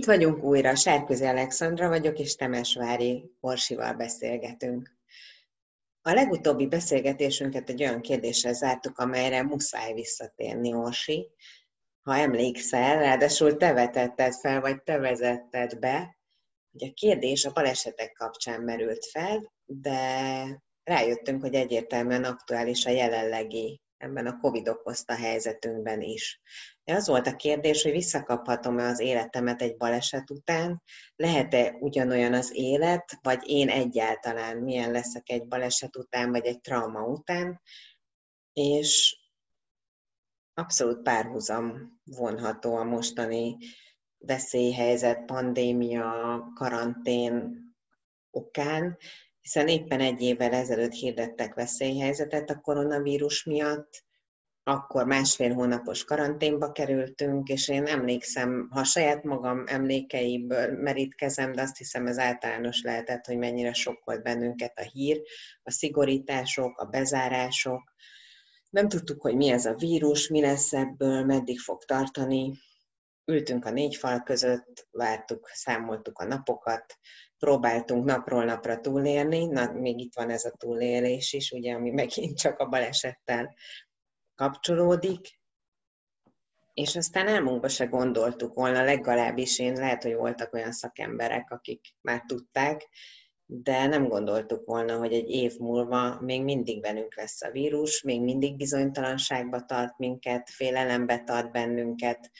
Itt vagyunk újra, Sárközi Alexandra vagyok, és Temesvári Orsival beszélgetünk. A legutóbbi beszélgetésünket egy olyan kérdéssel zártuk, amelyre muszáj visszatérni, Orsi. Ha emlékszel, ráadásul te vetetted fel, vagy te vezetted be, hogy a kérdés a balesetek kapcsán merült fel, de rájöttünk, hogy egyértelműen aktuális a jelenlegi ebben a Covid okozta helyzetünkben is. De az volt a kérdés, hogy visszakaphatom-e az életemet egy baleset után, lehet-e ugyanolyan az élet, vagy én egyáltalán milyen leszek egy baleset után, vagy egy trauma után, és abszolút párhuzam vonható a mostani veszélyhelyzet, pandémia, karantén okán, hiszen éppen egy évvel ezelőtt hirdettek veszélyhelyzetet a koronavírus miatt, akkor másfél hónapos karanténba kerültünk, és én emlékszem, ha saját magam emlékeiből merítkezem, de azt hiszem ez általános lehetett, hogy mennyire sokkolt bennünket a hír, a szigorítások, a bezárások. Nem tudtuk, hogy mi ez a vírus, mi lesz ebből, meddig fog tartani. Ültünk a négy fal között, vártuk, számoltuk a napokat, próbáltunk napról napra túlélni, na, még itt van ez a túlélés is, ugye, ami megint csak a balesettel kapcsolódik, és aztán elmunkba se gondoltuk volna, legalábbis én lehet, hogy voltak olyan szakemberek, akik már tudták, de nem gondoltuk volna, hogy egy év múlva még mindig velünk lesz a vírus, még mindig bizonytalanságba tart minket, félelembe tart bennünket,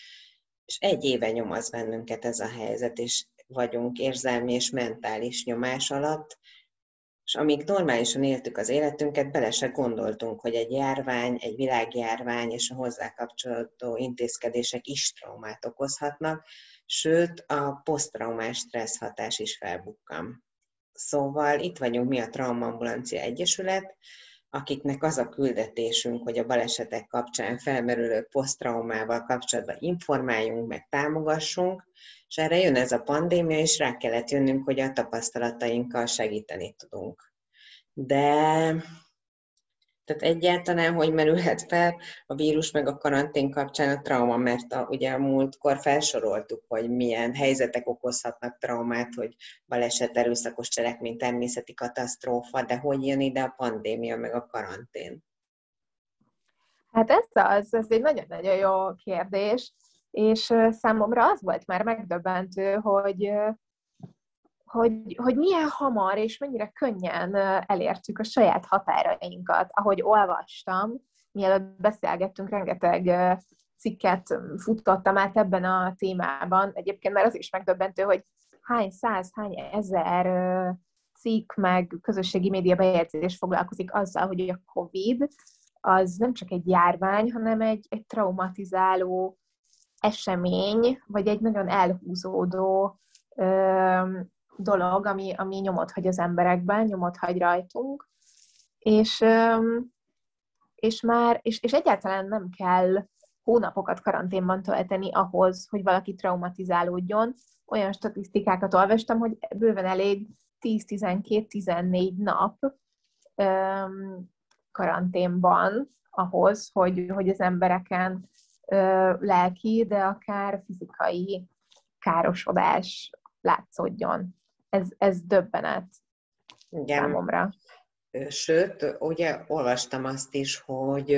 és egy éve nyomaz bennünket ez a helyzet, és vagyunk érzelmi és mentális nyomás alatt, és amíg normálisan éltük az életünket, bele se gondoltunk, hogy egy járvány, egy világjárvány és a hozzá kapcsolódó intézkedések is traumát okozhatnak, sőt a posztraumás stressz hatás is felbukkan. Szóval itt vagyunk mi a Traumaambulancia Egyesület, akiknek az a küldetésünk, hogy a balesetek kapcsán felmerülő posztraumával kapcsolatban informáljunk, meg támogassunk, és erre jön ez a pandémia, és rá kellett jönnünk, hogy a tapasztalatainkkal segíteni tudunk. De tehát egyáltalán, hogy merülhet fel a vírus meg a karantén kapcsán a trauma, mert a, ugye a múltkor felsoroltuk, hogy milyen helyzetek okozhatnak traumát, hogy baleset, erőszakos cselekmény, természeti katasztrófa, de hogy jön ide a pandémia meg a karantén? Hát ez az, ez egy nagyon-nagyon jó kérdés, és számomra az volt már megdöbbentő, hogy hogy, hogy milyen hamar és mennyire könnyen elértük a saját határainkat. Ahogy olvastam, mielőtt beszélgettünk, rengeteg cikket futottam át ebben a témában. Egyébként már az is megdöbbentő, hogy hány száz, hány ezer cikk, meg közösségi média bejegyzés foglalkozik azzal, hogy a COVID az nem csak egy járvány, hanem egy, egy traumatizáló esemény, vagy egy nagyon elhúzódó dolog, ami, ami nyomot hagy az emberekben, nyomot hagy rajtunk, és, és már, és, és egyáltalán nem kell hónapokat karanténban tölteni ahhoz, hogy valaki traumatizálódjon. Olyan statisztikákat olvastam, hogy bőven elég 10-12-14 nap karanténban ahhoz, hogy, hogy az embereken lelki, de akár fizikai károsodás látszódjon ez, ez döbbenet Igen. számomra. Sőt, ugye olvastam azt is, hogy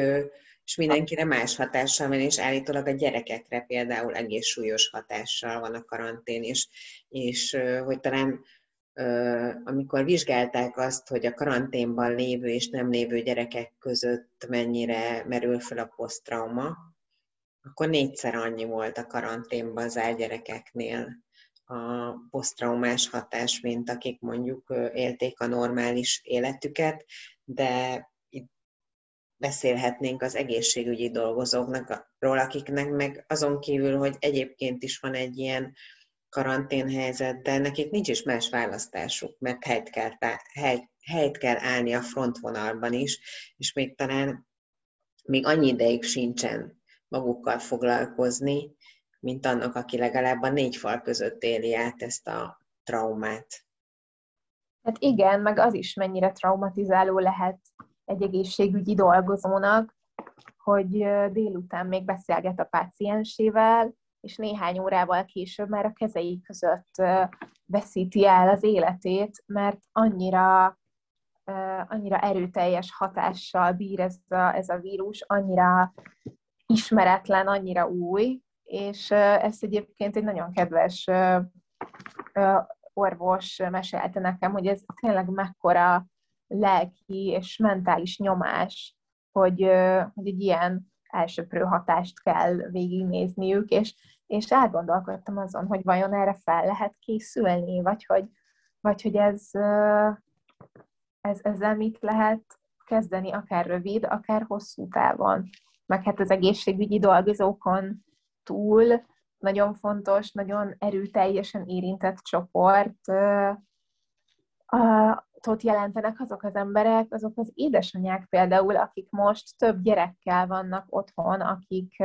és mindenkire más hatással van, és állítólag a gyerekekre például egész súlyos hatással van a karantén, és, és hogy talán amikor vizsgálták azt, hogy a karanténban lévő és nem lévő gyerekek között mennyire merül fel a posztrauma, akkor négyszer annyi volt a karanténban az gyerekeknél a posztraumás hatás, mint akik mondjuk élték a normális életüket, de itt beszélhetnénk az egészségügyi dolgozóknak, akiknek meg azon kívül, hogy egyébként is van egy ilyen karanténhelyzet, de nekik nincs is más választásuk, mert helyt kell, helyt, helyt kell állni a frontvonalban is, és még talán még annyi ideig sincsen magukkal foglalkozni, mint annak, aki legalább a négy fal között éli át ezt a traumát. Hát igen, meg az is mennyire traumatizáló lehet egy egészségügyi dolgozónak, hogy délután még beszélget a páciensével, és néhány órával később már a kezei között veszíti el az életét, mert annyira, annyira erőteljes hatással bír ez a, ez a vírus, annyira ismeretlen, annyira új, és ez egyébként egy nagyon kedves orvos mesélte nekem, hogy ez tényleg mekkora lelki és mentális nyomás, hogy, hogy egy ilyen elsőprő hatást kell végignézniük, és, és elgondolkodtam azon, hogy vajon erre fel lehet készülni, vagy hogy, vagy hogy ez, ez, ezzel mit lehet kezdeni, akár rövid, akár hosszú távon. Meg hát az egészségügyi dolgozókon túl nagyon fontos, nagyon erőteljesen érintett csoport ott jelentenek azok az emberek, azok az édesanyák például, akik most több gyerekkel vannak otthon, akik,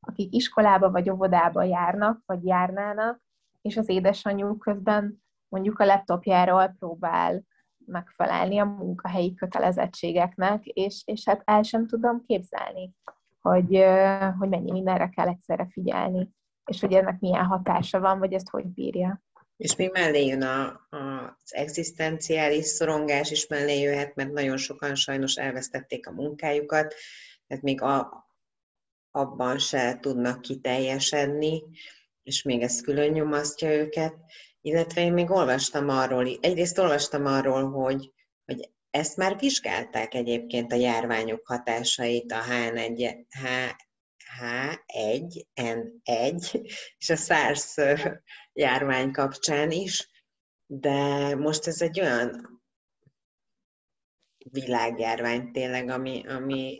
akik iskolába vagy óvodába járnak, vagy járnának, és az édesanyjuk közben mondjuk a laptopjáról próbál megfelelni a munkahelyi kötelezettségeknek, és, és hát el sem tudom képzelni, hogy, hogy mennyi mindenre kell egyszerre figyelni, és hogy ennek milyen hatása van, vagy ezt hogy bírja. És még mellé jön a, a, az egzisztenciális szorongás is mellé jöhet, mert nagyon sokan sajnos elvesztették a munkájukat, tehát még a, abban se tudnak kiteljesedni, és még ez külön nyomasztja őket. Illetve én még olvastam arról, egyrészt olvastam arról, hogy, hogy ezt már vizsgálták egyébként a járványok hatásait a H1, H, H1N1 és a SARS járvány kapcsán is, de most ez egy olyan világjárvány tényleg, ami, ami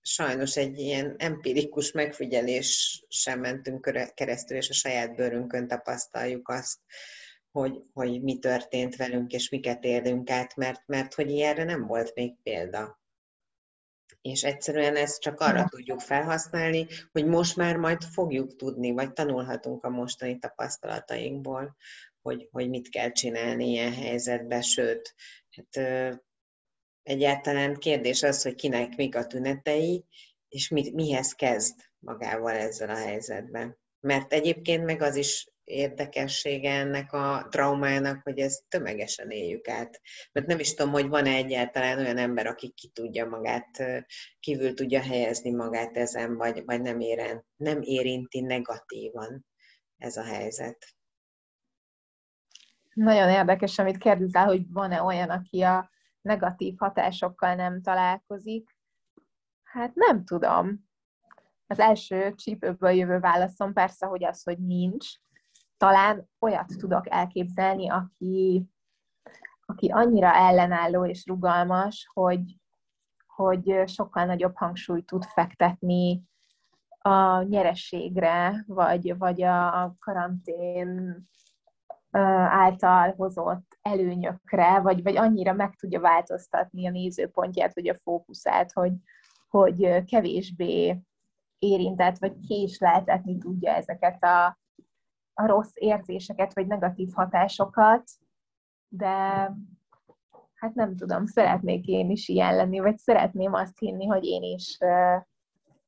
sajnos egy ilyen empirikus megfigyelés sem mentünk keresztül, és a saját bőrünkön tapasztaljuk azt, hogy, hogy mi történt velünk, és miket élünk át, mert, mert hogy ilyenre nem volt még példa és egyszerűen ezt csak arra tudjuk felhasználni, hogy most már majd fogjuk tudni, vagy tanulhatunk a mostani tapasztalatainkból, hogy, hogy mit kell csinálni ilyen helyzetben, sőt, hát egyáltalán kérdés az, hogy kinek mik a tünetei, és mi, mihez kezd magával ezzel a helyzetben. Mert egyébként meg az is érdekessége ennek a traumának, hogy ezt tömegesen éljük át. Mert nem is tudom, hogy van-e egyáltalán olyan ember, aki ki tudja magát, kívül tudja helyezni magát ezen, vagy, vagy nem, éren, nem érinti negatívan ez a helyzet. Nagyon érdekes, amit kérdezel, hogy van-e olyan, aki a negatív hatásokkal nem találkozik. Hát nem tudom. Az első csípőből jövő válaszom persze, hogy az, hogy nincs, talán olyat tudok elképzelni, aki, aki annyira ellenálló és rugalmas, hogy, hogy sokkal nagyobb hangsúlyt tud fektetni a nyerességre, vagy, vagy a karantén által hozott előnyökre, vagy, vagy annyira meg tudja változtatni a nézőpontját, vagy a fókuszát, hogy, hogy kevésbé érintett, vagy késleltetni tudja ezeket a, a rossz érzéseket, vagy negatív hatásokat, de hát nem tudom, szeretnék én is ilyen lenni, vagy szeretném azt hinni, hogy én is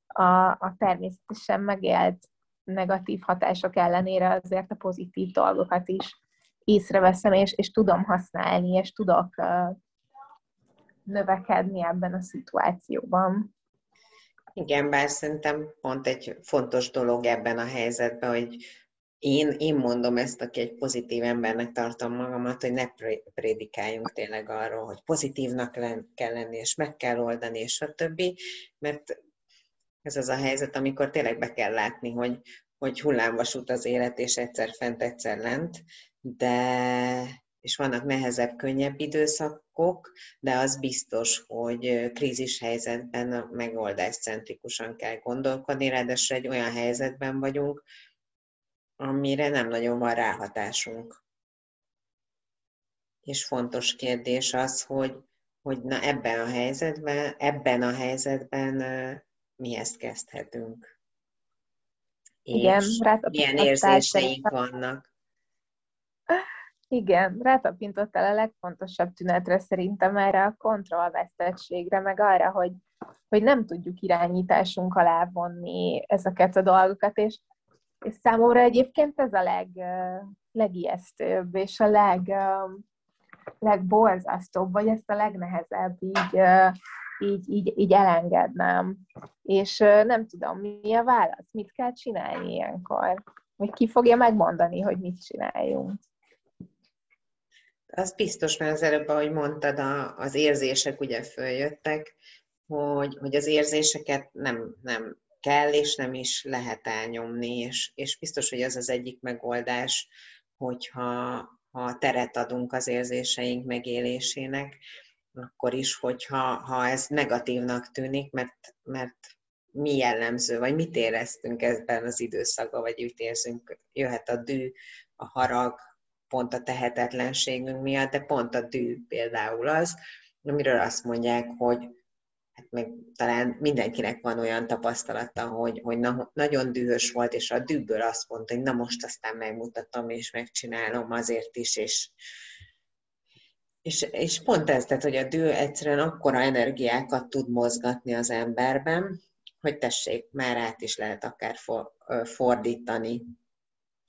a, a természetesen megélt negatív hatások ellenére azért a pozitív dolgokat is észreveszem, és, és tudom használni, és tudok növekedni ebben a szituációban. Igen, bár szerintem pont egy fontos dolog ebben a helyzetben, hogy én, én mondom ezt, aki egy pozitív embernek tartom magamat, hogy ne prédikáljunk tényleg arról, hogy pozitívnak kell lenni, és meg kell oldani, és többi, mert ez az a helyzet, amikor tényleg be kell látni, hogy, hogy hullámvasút az élet, és egyszer fent, egyszer lent, de és vannak nehezebb, könnyebb időszakok, de az biztos, hogy krízis helyzetben megoldáscentrikusan kell gondolkodni, ráadásul egy olyan helyzetben vagyunk, amire nem nagyon van ráhatásunk. És fontos kérdés az, hogy, hogy na ebben a helyzetben, ebben a helyzetben mihez kezdhetünk. Igen, és milyen érzéseink vannak. Igen, rátapintottál a legfontosabb tünetre szerintem erre a kontrollvesztettségre, meg arra, hogy, hogy nem tudjuk irányításunk alá vonni ezeket a dolgokat, és És számomra egyébként ez a leg, legijesztőbb, és a leg, legborzasztóbb, vagy ezt a legnehezebb így, így, így, így elengednem. És nem tudom, mi a válasz, mit kell csinálni ilyenkor? Vagy ki fogja megmondani, hogy mit csináljunk? Az biztos, mert az előbb, ahogy mondtad, a, az érzések ugye följöttek, hogy, hogy az érzéseket nem, nem kell és nem is lehet elnyomni, és, és biztos, hogy ez az egyik megoldás, hogyha ha teret adunk az érzéseink megélésének, akkor is, hogyha ha ez negatívnak tűnik, mert, mert mi jellemző, vagy mit éreztünk ebben az időszakban, vagy úgy érzünk, jöhet a dű, a harag, pont a tehetetlenségünk miatt, de pont a dű például az, amiről azt mondják, hogy hát meg talán mindenkinek van olyan tapasztalata, hogy, hogy na, nagyon dühös volt, és a dűből azt mondta, hogy na most aztán megmutatom, és megcsinálom azért is, és, és, és pont ez, tehát, hogy a dű egyszerűen akkora energiákat tud mozgatni az emberben, hogy tessék, már át is lehet akár for, fordítani,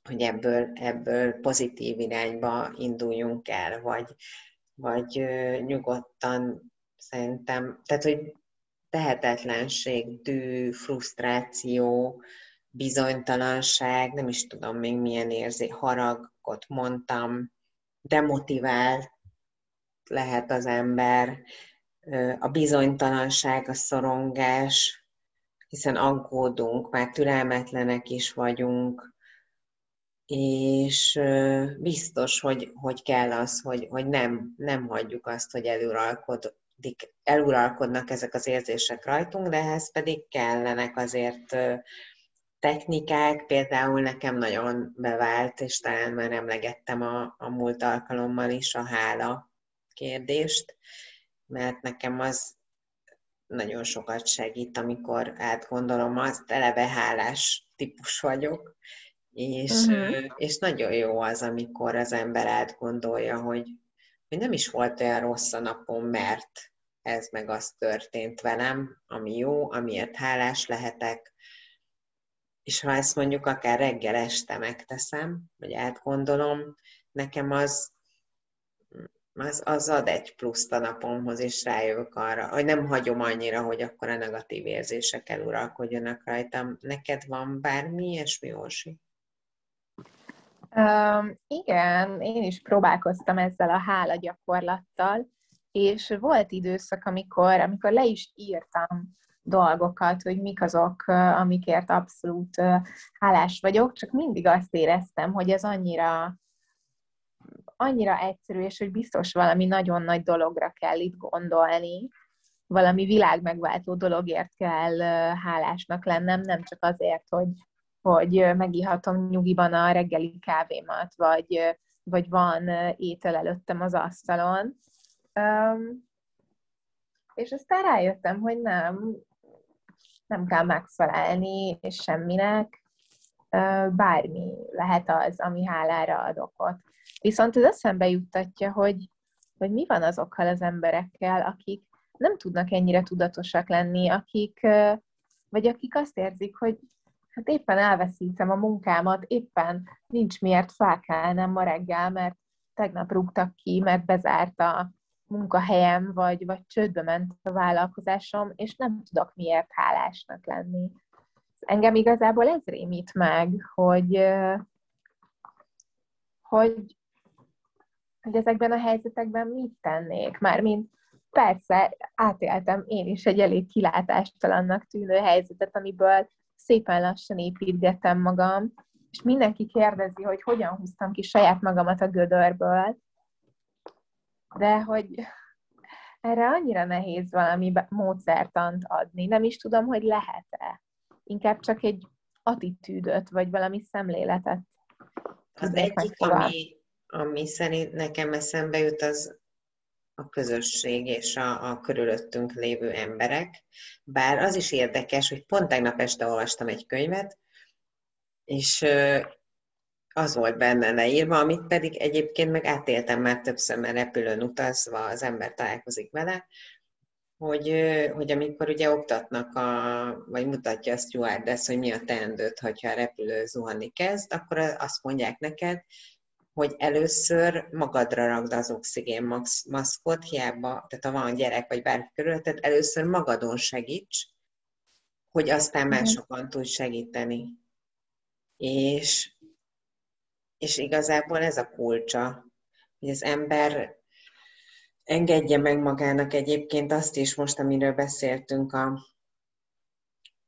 hogy ebből, ebből pozitív irányba induljunk el, vagy, vagy nyugodtan szerintem, tehát, hogy tehetetlenség, dű, frusztráció, bizonytalanság, nem is tudom még milyen érzé, haragot mondtam, demotivált lehet az ember, a bizonytalanság, a szorongás, hiszen aggódunk, már türelmetlenek is vagyunk, és biztos, hogy, hogy kell az, hogy, hogy nem, nem hagyjuk azt, hogy eluralkod, eluralkodnak ezek az érzések rajtunk, de ehhez pedig kellenek azért technikák, például nekem nagyon bevált, és talán már emlegettem a, a múlt alkalommal is a hála kérdést, mert nekem az nagyon sokat segít, amikor átgondolom azt, eleve hálás típus vagyok, és, uh-huh. és nagyon jó az, amikor az ember átgondolja, hogy, hogy nem is volt olyan rossz a napom, mert ez meg az történt velem, ami jó, amiért hálás lehetek, és ha ezt mondjuk akár reggel este megteszem, vagy átgondolom, nekem az, az, az ad egy pluszt a napomhoz, és rájövök arra, hogy nem hagyom annyira, hogy akkor a negatív érzések eluralkodjanak rajtam. Neked van bármi ilyesmi, Orsi? Um, igen, én is próbálkoztam ezzel a hála gyakorlattal, és volt időszak, amikor, amikor le is írtam dolgokat, hogy mik azok, amikért abszolút hálás vagyok, csak mindig azt éreztem, hogy ez annyira annyira egyszerű, és hogy biztos valami nagyon nagy dologra kell itt gondolni, valami világmegváltó dologért kell hálásnak lennem, nem csak azért, hogy, hogy megihatom nyugiban a reggeli kávémat, vagy, vagy van étel előttem az asztalon, Um, és aztán rájöttem, hogy nem, nem kell megfelelni és semminek, bármi lehet az, ami hálára adok ott. Viszont ez eszembe juttatja, hogy, hogy mi van azokkal az emberekkel, akik nem tudnak ennyire tudatosak lenni, akik, vagy akik azt érzik, hogy hát éppen elveszítem a munkámat, éppen nincs miért felkelnem ma reggel, mert tegnap rúgtak ki, mert bezárt a munkahelyem, vagy, vagy csődbe ment a vállalkozásom, és nem tudok miért hálásnak lenni. Engem igazából ez rémít meg, hogy, hogy, hogy ezekben a helyzetekben mit tennék. Mármint persze átéltem én is egy elég kilátástalannak tűnő helyzetet, amiből szépen lassan építgettem magam, és mindenki kérdezi, hogy hogyan húztam ki saját magamat a gödörből, de hogy erre annyira nehéz valami módszertant adni. Nem is tudom, hogy lehet-e. Inkább csak egy attitűdöt, vagy valami szemléletet. Az egyik, ami, ami szerint nekem eszembe jut, az a közösség és a, a körülöttünk lévő emberek. Bár az is érdekes, hogy pont tegnap este olvastam egy könyvet, és az volt benne leírva, amit pedig egyébként meg átéltem már többször, mert repülőn utazva az ember találkozik vele, hogy, hogy amikor ugye oktatnak, a, vagy mutatja a stewardess, hogy mi a teendőt, hogyha a repülő zuhanni kezd, akkor azt mondják neked, hogy először magadra ragd az oxigén maszkot, hiába, tehát ha van gyerek vagy bárki körülötted, először magadon segíts, hogy aztán mhm. másokon tudj segíteni. És, és igazából ez a kulcsa, hogy az ember engedje meg magának egyébként azt is most, amiről beszéltünk, a,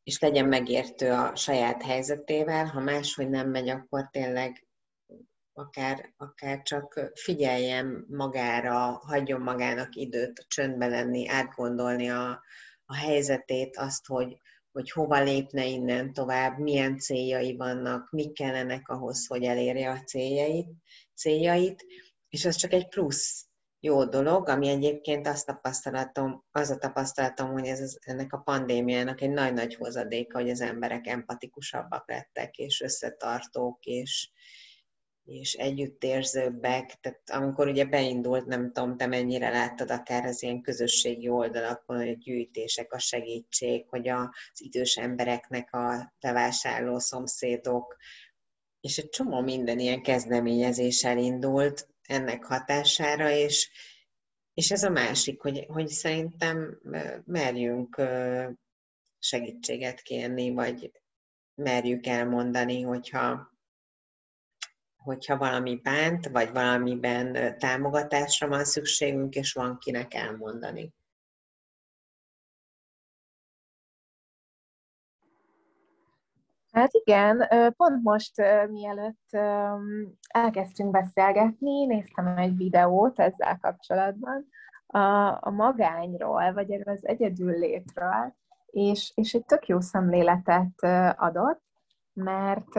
és legyen megértő a saját helyzetével, ha máshogy nem megy, akkor tényleg akár, akár csak figyeljen magára, hagyjon magának időt csöndbe lenni, átgondolni a, a helyzetét, azt, hogy, hogy hova lépne innen tovább, milyen céljai vannak, mik kellenek ahhoz, hogy elérje a céljait, céljait. És ez csak egy plusz jó dolog, ami egyébként azt tapasztalatom, az a tapasztalatom, hogy ez ennek a pandémiának egy nagy-nagy hozadéka, hogy az emberek empatikusabbak lettek, és összetartók, és, és együttérzőbbek. Tehát amikor ugye beindult, nem tudom, te mennyire láttad akár az ilyen közösségi oldalakon, hogy a gyűjtések, a segítség, hogy az idős embereknek a bevásárló szomszédok, és egy csomó minden ilyen kezdeményezés elindult, ennek hatására, és, és ez a másik, hogy, hogy szerintem merjünk segítséget kérni, vagy merjük elmondani, hogyha, hogyha valami bánt, vagy valamiben támogatásra van szükségünk, és van kinek elmondani. Hát igen, pont most mielőtt elkezdtünk beszélgetni, néztem egy videót ezzel kapcsolatban, a, a magányról, vagy erről az egyedül létről, és, és egy tök jó szemléletet adott, mert,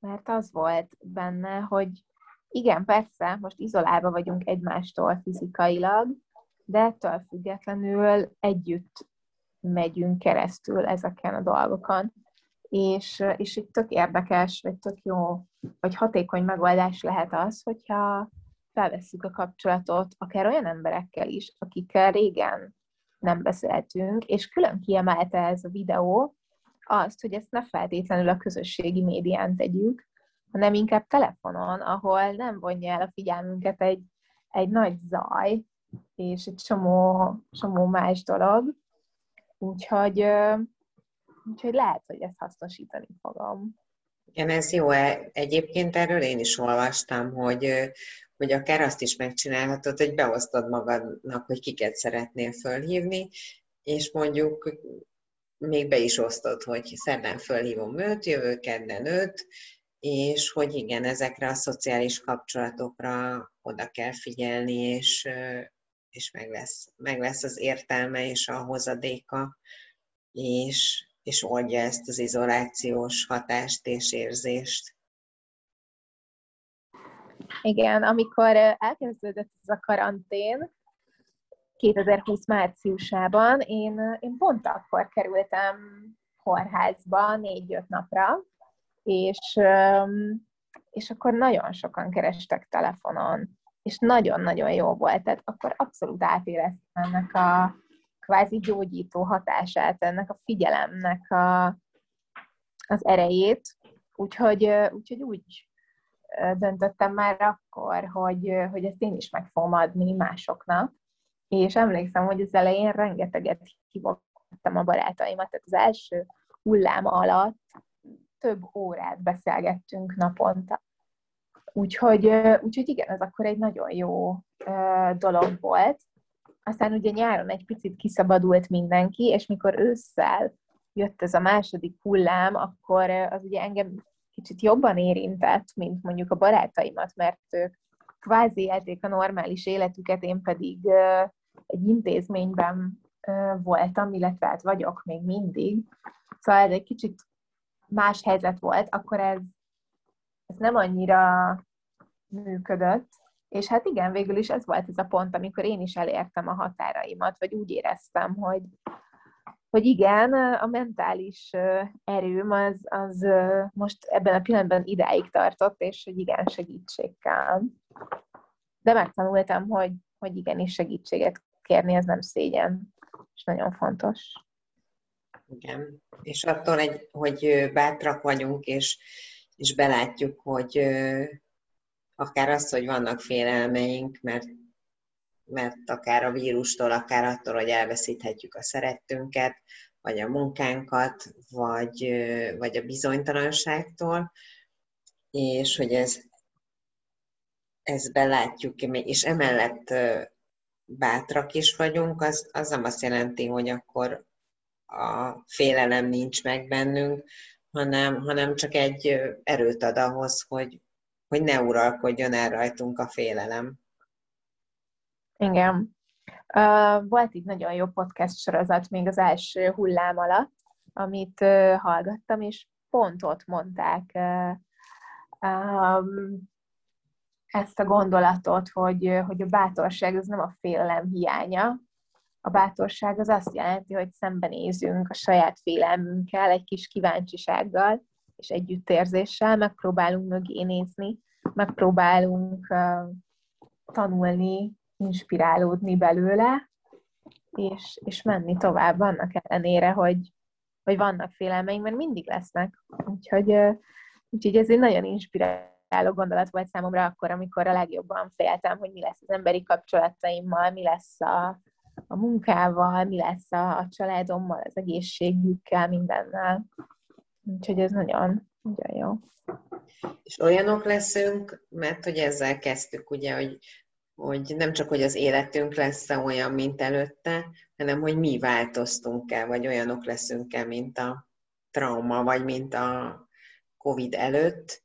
mert az volt benne, hogy igen, persze, most izolálva vagyunk egymástól fizikailag, de ettől függetlenül együtt megyünk keresztül ezeken a dolgokon. És, és egy tök érdekes, vagy tök jó, vagy hatékony megoldás lehet az, hogyha felvesszük a kapcsolatot akár olyan emberekkel is, akikkel régen nem beszéltünk, és külön kiemelte ez a videó azt, hogy ezt ne feltétlenül a közösségi médián tegyük, hanem inkább telefonon, ahol nem vonja el a figyelmünket egy, egy nagy zaj, és egy csomó, csomó más dolog. Úgyhogy Úgyhogy lehet, hogy ezt hasznosítani fogom. Igen, ez jó. E, egyébként erről én is olvastam, hogy, hogy akár azt is megcsinálhatod, hogy beosztod magadnak, hogy kiket szeretnél fölhívni, és mondjuk még be is osztod, hogy szerdán fölhívom őt, jövő kedden őt, és hogy igen, ezekre a szociális kapcsolatokra oda kell figyelni, és, és meg, lesz, meg lesz az értelme és a hozadéka, és, és oldja ezt az izolációs hatást és érzést. Igen, amikor elkezdődött ez a karantén, 2020 márciusában, én, én pont akkor kerültem kórházba négy-öt napra, és, és akkor nagyon sokan kerestek telefonon, és nagyon-nagyon jó volt, tehát akkor abszolút átéreztem ennek a, kvázi gyógyító hatását, ennek a figyelemnek a, az erejét. Úgyhogy, úgyhogy úgy döntöttem már akkor, hogy, hogy ezt én is meg fogom adni másoknak. És emlékszem, hogy az elején rengeteget hívottam a barátaimat, tehát az első hullám alatt több órát beszélgettünk naponta. Úgyhogy, úgyhogy igen, ez akkor egy nagyon jó dolog volt. Aztán ugye nyáron egy picit kiszabadult mindenki, és mikor ősszel jött ez a második hullám, akkor az ugye engem kicsit jobban érintett, mint mondjuk a barátaimat, mert ők kvázi élték a normális életüket, én pedig egy intézményben voltam, illetve hát vagyok még mindig. Szóval ez egy kicsit más helyzet volt, akkor ez, ez nem annyira működött, és hát igen, végül is ez volt ez a pont, amikor én is elértem a határaimat, vagy úgy éreztem, hogy, hogy igen, a mentális erőm az, az most ebben a pillanatban idáig tartott, és hogy igen, segítség kell. De megtanultam, hogy, hogy igenis segítséget kérni, ez nem szégyen, és nagyon fontos. Igen, és attól, egy, hogy bátrak vagyunk, és, és belátjuk, hogy akár az, hogy vannak félelmeink, mert, mert akár a vírustól, akár attól, hogy elveszíthetjük a szerettünket, vagy a munkánkat, vagy, vagy a bizonytalanságtól, és hogy ez, ezt belátjuk, és emellett bátrak is vagyunk, az, az nem azt jelenti, hogy akkor a félelem nincs meg bennünk, hanem, hanem csak egy erőt ad ahhoz, hogy, hogy ne uralkodjon el rajtunk a félelem. Igen. Uh, volt egy nagyon jó podcast sorozat még az első hullám alatt, amit uh, hallgattam, és pont ott mondták uh, um, ezt a gondolatot, hogy, hogy a bátorság az nem a félelem hiánya, a bátorság az azt jelenti, hogy szembenézünk a saját félelmünkkel, egy kis kíváncsisággal és együttérzéssel, megpróbálunk mögé nézni, megpróbálunk tanulni, inspirálódni belőle, és, és menni tovább annak ellenére, hogy, hogy vannak félelmeink, mert mindig lesznek. Úgyhogy, úgyhogy ez egy nagyon inspiráló gondolat volt számomra akkor, amikor a legjobban féltem, hogy mi lesz az emberi kapcsolataimmal, mi lesz a, a munkával, mi lesz a, a családommal, az egészségükkel, mindennel. Úgyhogy ez nagyon, nagyon jó. És olyanok leszünk, mert hogy ezzel kezdtük, ugye, hogy, hogy nem csak, hogy az életünk lesz olyan, mint előtte, hanem hogy mi változtunk el, vagy olyanok leszünk el, mint a trauma, vagy mint a COVID előtt,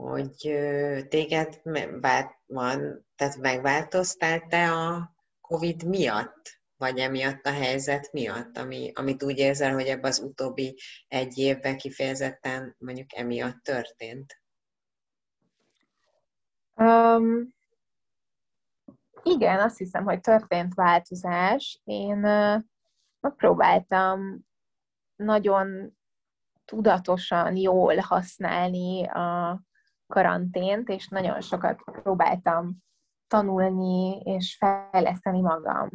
hogy téged van, tehát megváltoztál te a COVID miatt, vagy emiatt a helyzet miatt, ami, amit úgy érzel, hogy ebben az utóbbi egy évben kifejezetten mondjuk emiatt történt? Um, igen, azt hiszem, hogy történt változás. Én uh, nagyon tudatosan, jól használni a karantént, és nagyon sokat próbáltam tanulni és fejleszteni magam.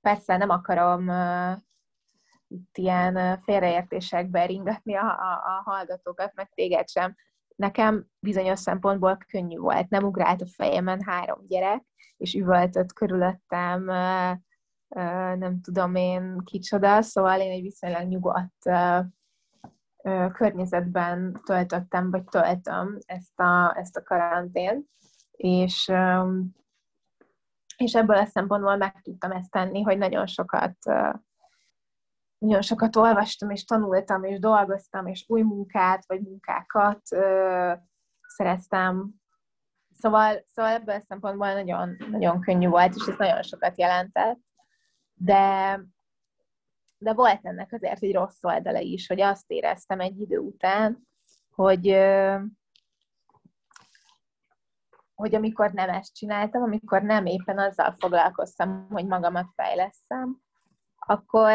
Persze nem akarom itt ilyen félreértésekbe ringatni a, a, a hallgatókat, meg téged sem. Nekem bizonyos szempontból könnyű volt. Nem ugrált a fejemen három gyerek, és üvöltött körülöttem, nem tudom én kicsoda, szóval én egy viszonylag nyugodt környezetben töltöttem, vagy töltöm ezt a, ezt a karantént és, és ebből a szempontból meg tudtam ezt tenni, hogy nagyon sokat nagyon sokat olvastam, és tanultam, és dolgoztam, és új munkát, vagy munkákat szereztem. Szóval, szóval ebből a szempontból nagyon, nagyon könnyű volt, és ez nagyon sokat jelentett. De, de volt ennek azért egy rossz oldala is, hogy azt éreztem egy idő után, hogy, hogy amikor nem ezt csináltam, amikor nem éppen azzal foglalkoztam, hogy magamat fejleszem, akkor,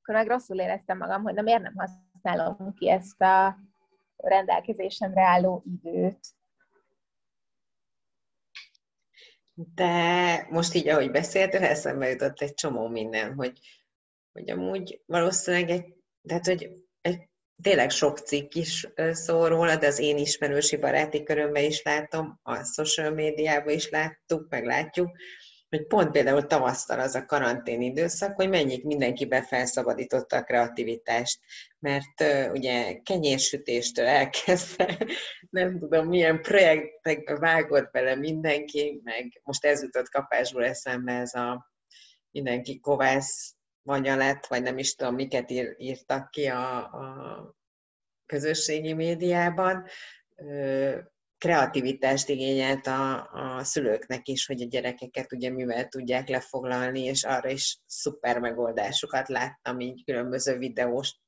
akkor meg rosszul éreztem magam, hogy nem miért nem használom ki ezt a rendelkezésemre álló időt. De most így, ahogy beszéltél, eszembe jutott egy csomó minden, hogy, hogy amúgy valószínűleg egy, tehát, hogy egy tényleg sok cikk is szól róla, de az én ismerősi baráti körömben is látom, a social médiában is láttuk, meg látjuk, hogy pont például tavasztal az a karantén időszak, hogy mennyit mindenkibe felszabadította a kreativitást, mert uh, ugye kenyérsütéstől elkezdve, nem tudom milyen projektekbe vágott bele mindenki, meg most ez jutott kapásból eszembe ez a mindenki kovász vanya lett, vagy nem is tudom, miket ír, írtak ki a, a közösségi médiában, kreativitást igényelt a, a szülőknek is, hogy a gyerekeket ugye mivel tudják lefoglalni, és arra is szuper megoldásokat láttam így különböző videós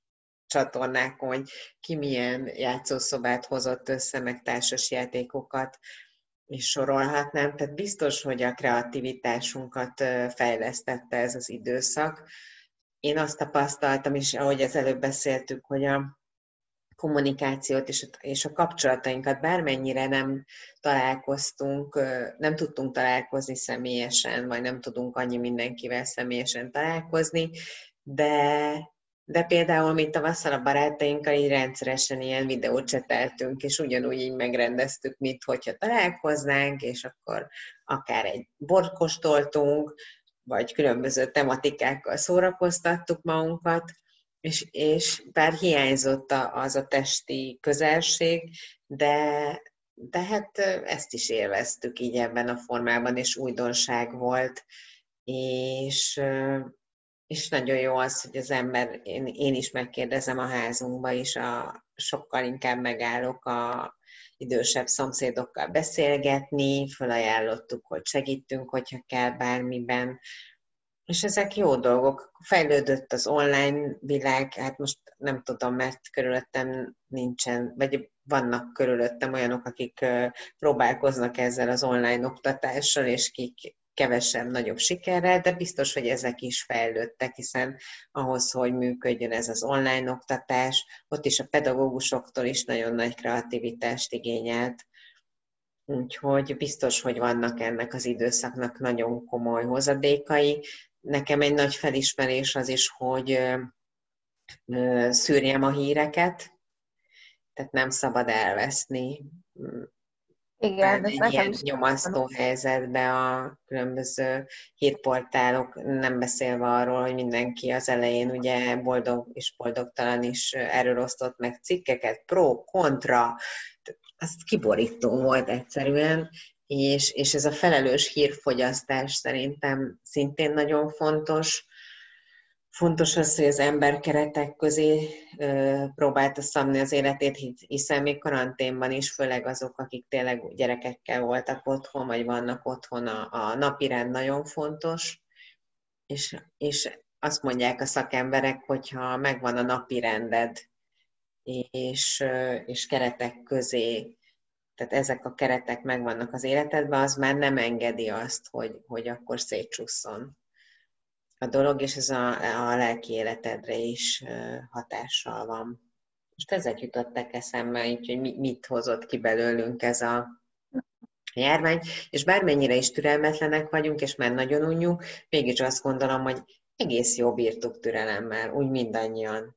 csatornákon, hogy ki milyen játszószobát hozott össze, meg társasjátékokat, és sorolhatnám. Tehát biztos, hogy a kreativitásunkat fejlesztette ez az időszak. Én azt tapasztaltam is, ahogy az előbb beszéltük, hogy a, kommunikációt és, és a kapcsolatainkat, bármennyire nem találkoztunk, nem tudtunk találkozni személyesen, vagy nem tudunk annyi mindenkivel személyesen találkozni, de, de például mi tavasszal a barátainkkal így rendszeresen ilyen videót és ugyanúgy így megrendeztük, mint hogyha találkoznánk, és akkor akár egy bort kóstoltunk, vagy különböző tematikákkal szórakoztattuk magunkat, és, és bár hiányzott az a testi közelség, de, de hát ezt is élveztük így ebben a formában, és újdonság volt, és, és nagyon jó az, hogy az ember, én, én is megkérdezem a házunkba is, a, sokkal inkább megállok a idősebb szomszédokkal beszélgetni, felajánlottuk, hogy segítünk, hogyha kell bármiben, és ezek jó dolgok. Fejlődött az online világ, hát most nem tudom, mert körülöttem nincsen, vagy vannak körülöttem olyanok, akik próbálkoznak ezzel az online oktatással, és kik kevesebb, nagyobb sikerrel, de biztos, hogy ezek is fejlődtek, hiszen ahhoz, hogy működjön ez az online oktatás, ott is a pedagógusoktól is nagyon nagy kreativitást igényelt. Úgyhogy biztos, hogy vannak ennek az időszaknak nagyon komoly hozadékai, nekem egy nagy felismerés az is, hogy szűrjem a híreket, tehát nem szabad elveszni. Igen, ez nekem is nyomasztó helyzetbe a különböző hírportálok, nem beszélve arról, hogy mindenki az elején ugye boldog és boldogtalan is erről osztott meg cikkeket, pro, kontra, az kiborító volt egyszerűen, és, és ez a felelős hírfogyasztás szerintem szintén nagyon fontos. Fontos az, hogy az ember keretek közé próbálta szabni az életét, hiszen még karanténban is, főleg azok, akik tényleg gyerekekkel voltak otthon, vagy vannak otthon, a, a napirend nagyon fontos, és, és azt mondják a szakemberek, hogyha megvan a napi rended, és, és keretek közé tehát ezek a keretek megvannak az életedben, az már nem engedi azt, hogy, hogy akkor szétcsusszon a dolog, és ez a, a lelki életedre is hatással van. Most ezek jutottak eszembe, így, hogy mit hozott ki belőlünk ez a járvány, és bármennyire is türelmetlenek vagyunk, és már nagyon unjuk, mégis azt gondolom, hogy egész jó bírtuk türelemmel, úgy mindannyian.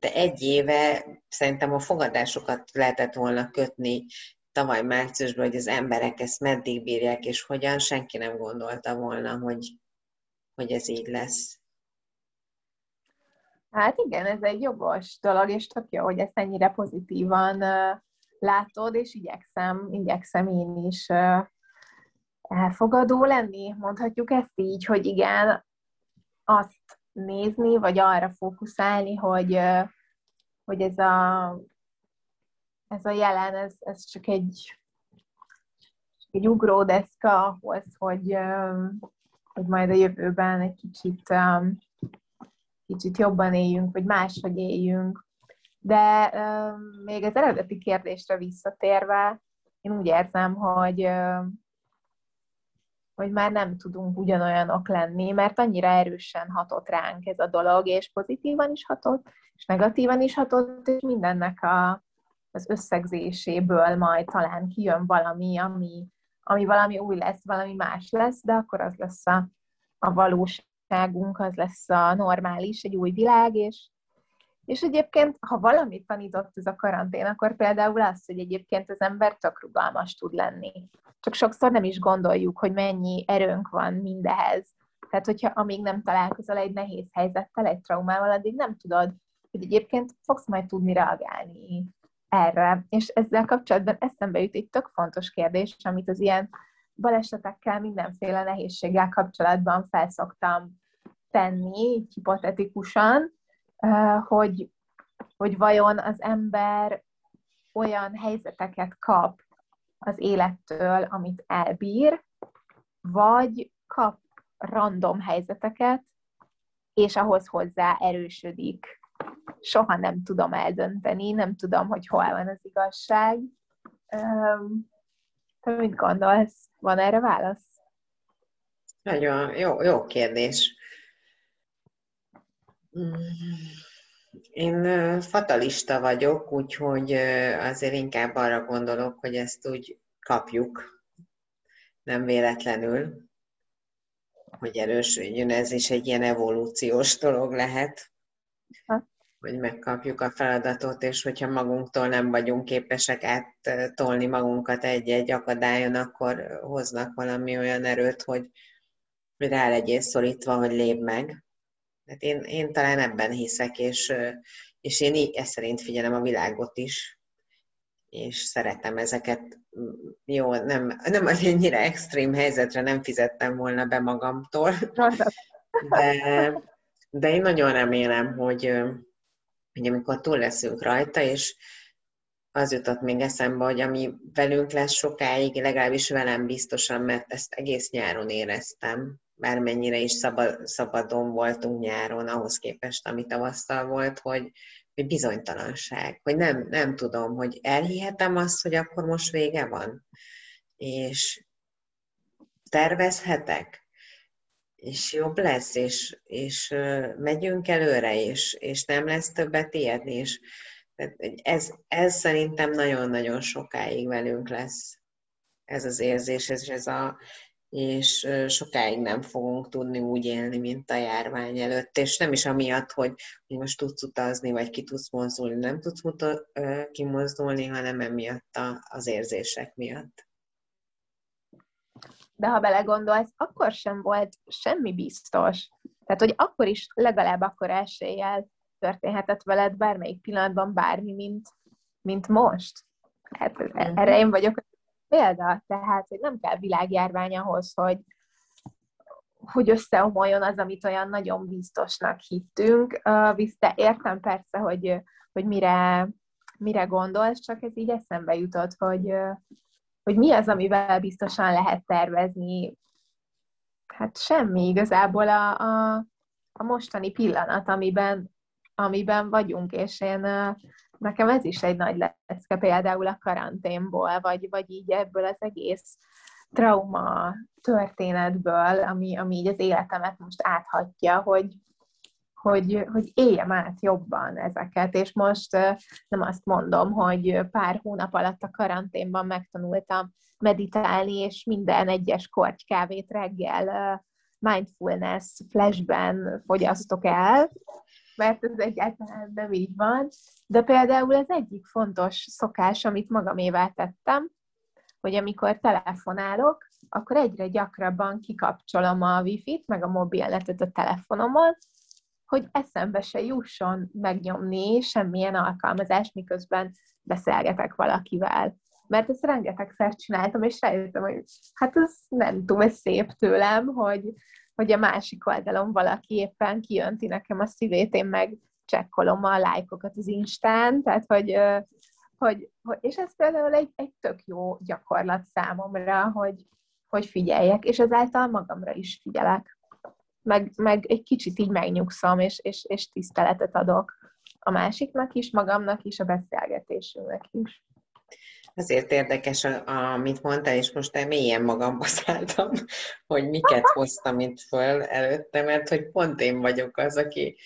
De egy éve szerintem a fogadásokat lehetett volna kötni tavaly márciusban, hogy az emberek ezt meddig bírják, és hogyan, senki nem gondolta volna, hogy, hogy ez így lesz. Hát igen, ez egy jogos dolog, és tök jó, hogy ezt ennyire pozitívan látod, és igyekszem, igyekszem én is elfogadó lenni, mondhatjuk ezt így, hogy igen, azt nézni, vagy arra fókuszálni, hogy, hogy ez a ez a jelen, ez, ez csak egy, egy ugródeszka ahhoz, hogy, hogy majd a jövőben egy kicsit, kicsit jobban éljünk, vagy máshogy éljünk. De még az eredeti kérdésre visszatérve, én úgy érzem, hogy, hogy már nem tudunk ugyanolyanok lenni, mert annyira erősen hatott ránk ez a dolog, és pozitívan is hatott, és negatívan is hatott, és mindennek a, az összegzéséből majd talán kijön valami, ami, ami valami új lesz, valami más lesz, de akkor az lesz a, a valóságunk, az lesz a normális, egy új világ, és, és egyébként, ha valamit tanított ez a karantén, akkor például az, hogy egyébként az ember csak rugalmas tud lenni. Csak sokszor nem is gondoljuk, hogy mennyi erőnk van mindehez. Tehát, hogyha amíg nem találkozol egy nehéz helyzettel, egy traumával, addig nem tudod, hogy egyébként fogsz majd tudni reagálni erre. És ezzel kapcsolatban eszembe jut egy tök fontos kérdés, amit az ilyen balesetekkel, mindenféle nehézséggel kapcsolatban felszoktam tenni, hipotetikusan, hogy, hogy vajon az ember olyan helyzeteket kap az élettől, amit elbír, vagy kap random helyzeteket, és ahhoz hozzá erősödik soha nem tudom eldönteni, nem tudom, hogy hol van az igazság. Te mit gondolsz? Van erre válasz? Nagyon jó, jó kérdés. Én fatalista vagyok, úgyhogy azért inkább arra gondolok, hogy ezt úgy kapjuk, nem véletlenül, hogy erősödjön. Ez is egy ilyen evolúciós dolog lehet, ha. Hogy megkapjuk a feladatot, és hogyha magunktól nem vagyunk képesek áttolni magunkat egy-egy akadályon, akkor hoznak valami olyan erőt, hogy rá legyél szorítva, hogy lép meg. Hát én, én talán ebben hiszek, és, és én így, ezt szerint figyelem a világot is, és szeretem ezeket. Jó, nem, nem az ennyire extrém helyzetre nem fizettem volna be magamtól, de, de én nagyon remélem, hogy, hogy amikor túl leszünk rajta, és az jutott még eszembe, hogy ami velünk lesz sokáig, legalábbis velem biztosan, mert ezt egész nyáron éreztem, bármennyire is szabad, szabadon voltunk nyáron, ahhoz képest, ami tavasszal volt, hogy, hogy bizonytalanság, hogy nem, nem tudom, hogy elhihetem azt, hogy akkor most vége van, és tervezhetek, és jobb lesz, és, és megyünk előre, és, és nem lesz többet ijedni, és ez, ez szerintem nagyon-nagyon sokáig velünk lesz ez az érzés, ez, ez a, és sokáig nem fogunk tudni úgy élni, mint a járvány előtt, és nem is amiatt, hogy, most tudsz utazni, vagy ki tudsz mozdulni, nem tudsz muta, kimozdulni, hanem emiatt az érzések miatt. De ha belegondolsz, akkor sem volt semmi biztos. Tehát, hogy akkor is legalább akkor eséllyel történhetett veled bármelyik pillanatban bármi, mint, mint most. Hát erre én vagyok példa, tehát hogy nem kell világjárvány ahhoz, hogy, hogy összeomoljon az, amit olyan nagyon biztosnak hittünk. De értem persze, hogy, hogy mire, mire gondolsz, csak ez így eszembe jutott, hogy, hogy mi az, amivel biztosan lehet tervezni. Hát semmi igazából a, a, a mostani pillanat, amiben, amiben vagyunk, és én nekem ez is egy nagy lecke például a karanténból, vagy, vagy így ebből az egész trauma történetből, ami, ami így az életemet most áthatja, hogy, hogy, hogy éljem át jobban ezeket, és most nem azt mondom, hogy pár hónap alatt a karanténban megtanultam meditálni, és minden egyes korty kávét reggel mindfulness flashben fogyasztok el, mert ez egyáltalán nem így van. De például az egyik fontos szokás, amit magamévá tettem, hogy amikor telefonálok, akkor egyre gyakrabban kikapcsolom a wifi-t, meg a mobilnetet a telefonomon, hogy eszembe se jusson megnyomni semmilyen alkalmazást, miközben beszélgetek valakivel. Mert ezt rengetegszer csináltam, és rájöttem, hogy hát ez nem túl szép tőlem, hogy hogy a másik oldalon valaki éppen kijönti nekem a szívét, én meg csekkolom a lájkokat az Instán, tehát hogy, hogy, hogy és ez például egy, egy tök jó gyakorlat számomra, hogy, hogy figyeljek, és ezáltal magamra is figyelek. Meg, meg egy kicsit így megnyugszom, és, és, és tiszteletet adok a másiknak is, magamnak is, a beszélgetésünknek is. Azért érdekes, amit mondtál, és most mélyen magamba szálltam, hogy miket hoztam itt föl előtte, mert hogy pont én vagyok az, aki,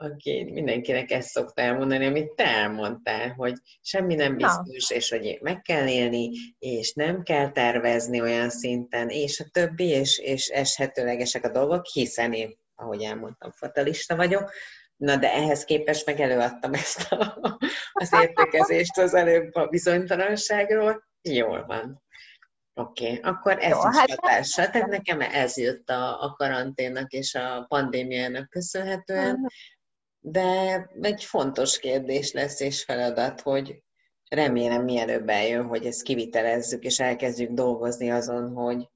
aki mindenkinek ezt szokta elmondani, amit te elmondtál, hogy semmi nem biztos, és hogy meg kell élni, és nem kell tervezni olyan szinten, és a többi, és, és eshetőlegesek a dolgok, hiszen én, ahogy elmondtam, fatalista vagyok, Na de ehhez képest meg előadtam ezt a, az értekezést az előbb a bizonytalanságról. Jól van. Oké, okay. akkor ez Jó, is hát hatása. Tehát nekem ez jött a, a karanténnak és a pandémiának köszönhetően. De egy fontos kérdés lesz és feladat, hogy remélem mielőbb eljön, hogy ezt kivitelezzük és elkezdjük dolgozni azon, hogy,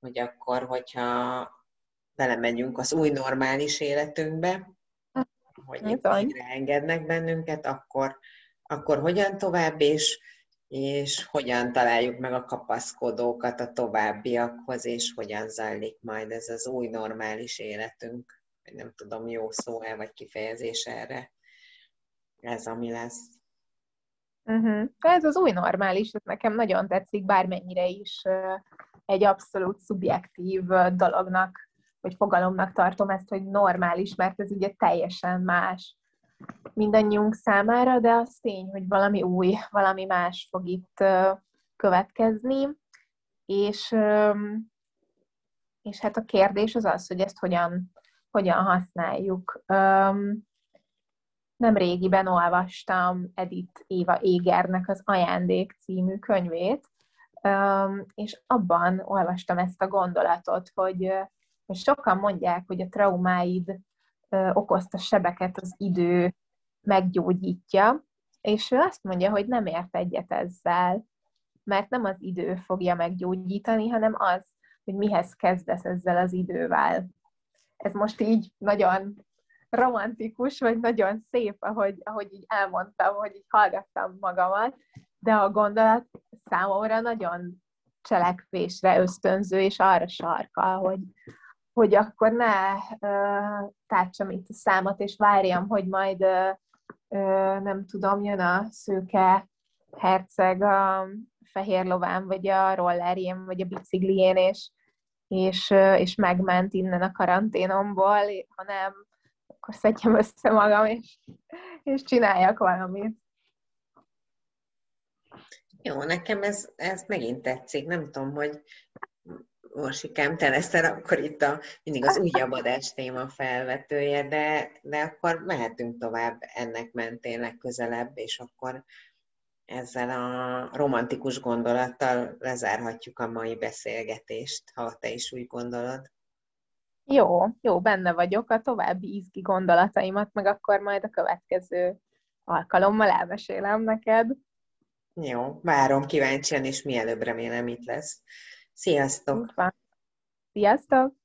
hogy akkor, hogyha belemegyünk az új normális életünkbe, hogy itt engednek bennünket, akkor, akkor hogyan tovább, és, és hogyan találjuk meg a kapaszkodókat a továbbiakhoz, és hogyan zajlik majd ez az új normális életünk. Nem tudom, jó szó-e, vagy kifejezés erre. Ez, ami lesz. Uh-huh. Ez az új normális, ez nekem nagyon tetszik, bármennyire is egy abszolút szubjektív dolognak vagy fogalomnak tartom ezt, hogy normális, mert ez ugye teljesen más. mindannyiunk számára, de az tény, hogy valami új, valami más fog itt következni, és, és hát a kérdés az az, hogy ezt hogyan, hogyan használjuk. Nem régiben olvastam Edith Éva Égernek az Ajándék című könyvét, és abban olvastam ezt a gondolatot, hogy, hogy sokan mondják, hogy a traumáid okozta sebeket az idő meggyógyítja, és ő azt mondja, hogy nem ért egyet ezzel, mert nem az idő fogja meggyógyítani, hanem az, hogy mihez kezdesz ezzel az idővel. Ez most így nagyon romantikus, vagy nagyon szép, ahogy, ahogy így elmondtam, hogy így hallgattam magamat, de a gondolat számomra nagyon cselekvésre ösztönző, és arra sarkal, hogy, hogy akkor ne uh, tártsam itt a számot, és várjam, hogy majd uh, nem tudom, jön a szőke herceg a fehér lován, vagy a rollerjén, vagy a biciklién, és, és, és megment innen a karanténomból, hanem akkor szedjem össze magam, és, és csináljak valamit. Jó, nekem ez, ez megint tetszik. Nem tudom, hogy Orsikám, te leszel akkor itt a, mindig az újabb adás téma felvetője, de, de akkor mehetünk tovább ennek mentén legközelebb, és akkor ezzel a romantikus gondolattal lezárhatjuk a mai beszélgetést, ha te is úgy gondolod. Jó, jó, benne vagyok. A további izgi gondolataimat meg akkor majd a következő alkalommal elmesélem neked. Jó, várom kíváncsian, és mielőbb remélem itt lesz. Sziasztok! Sziasztok!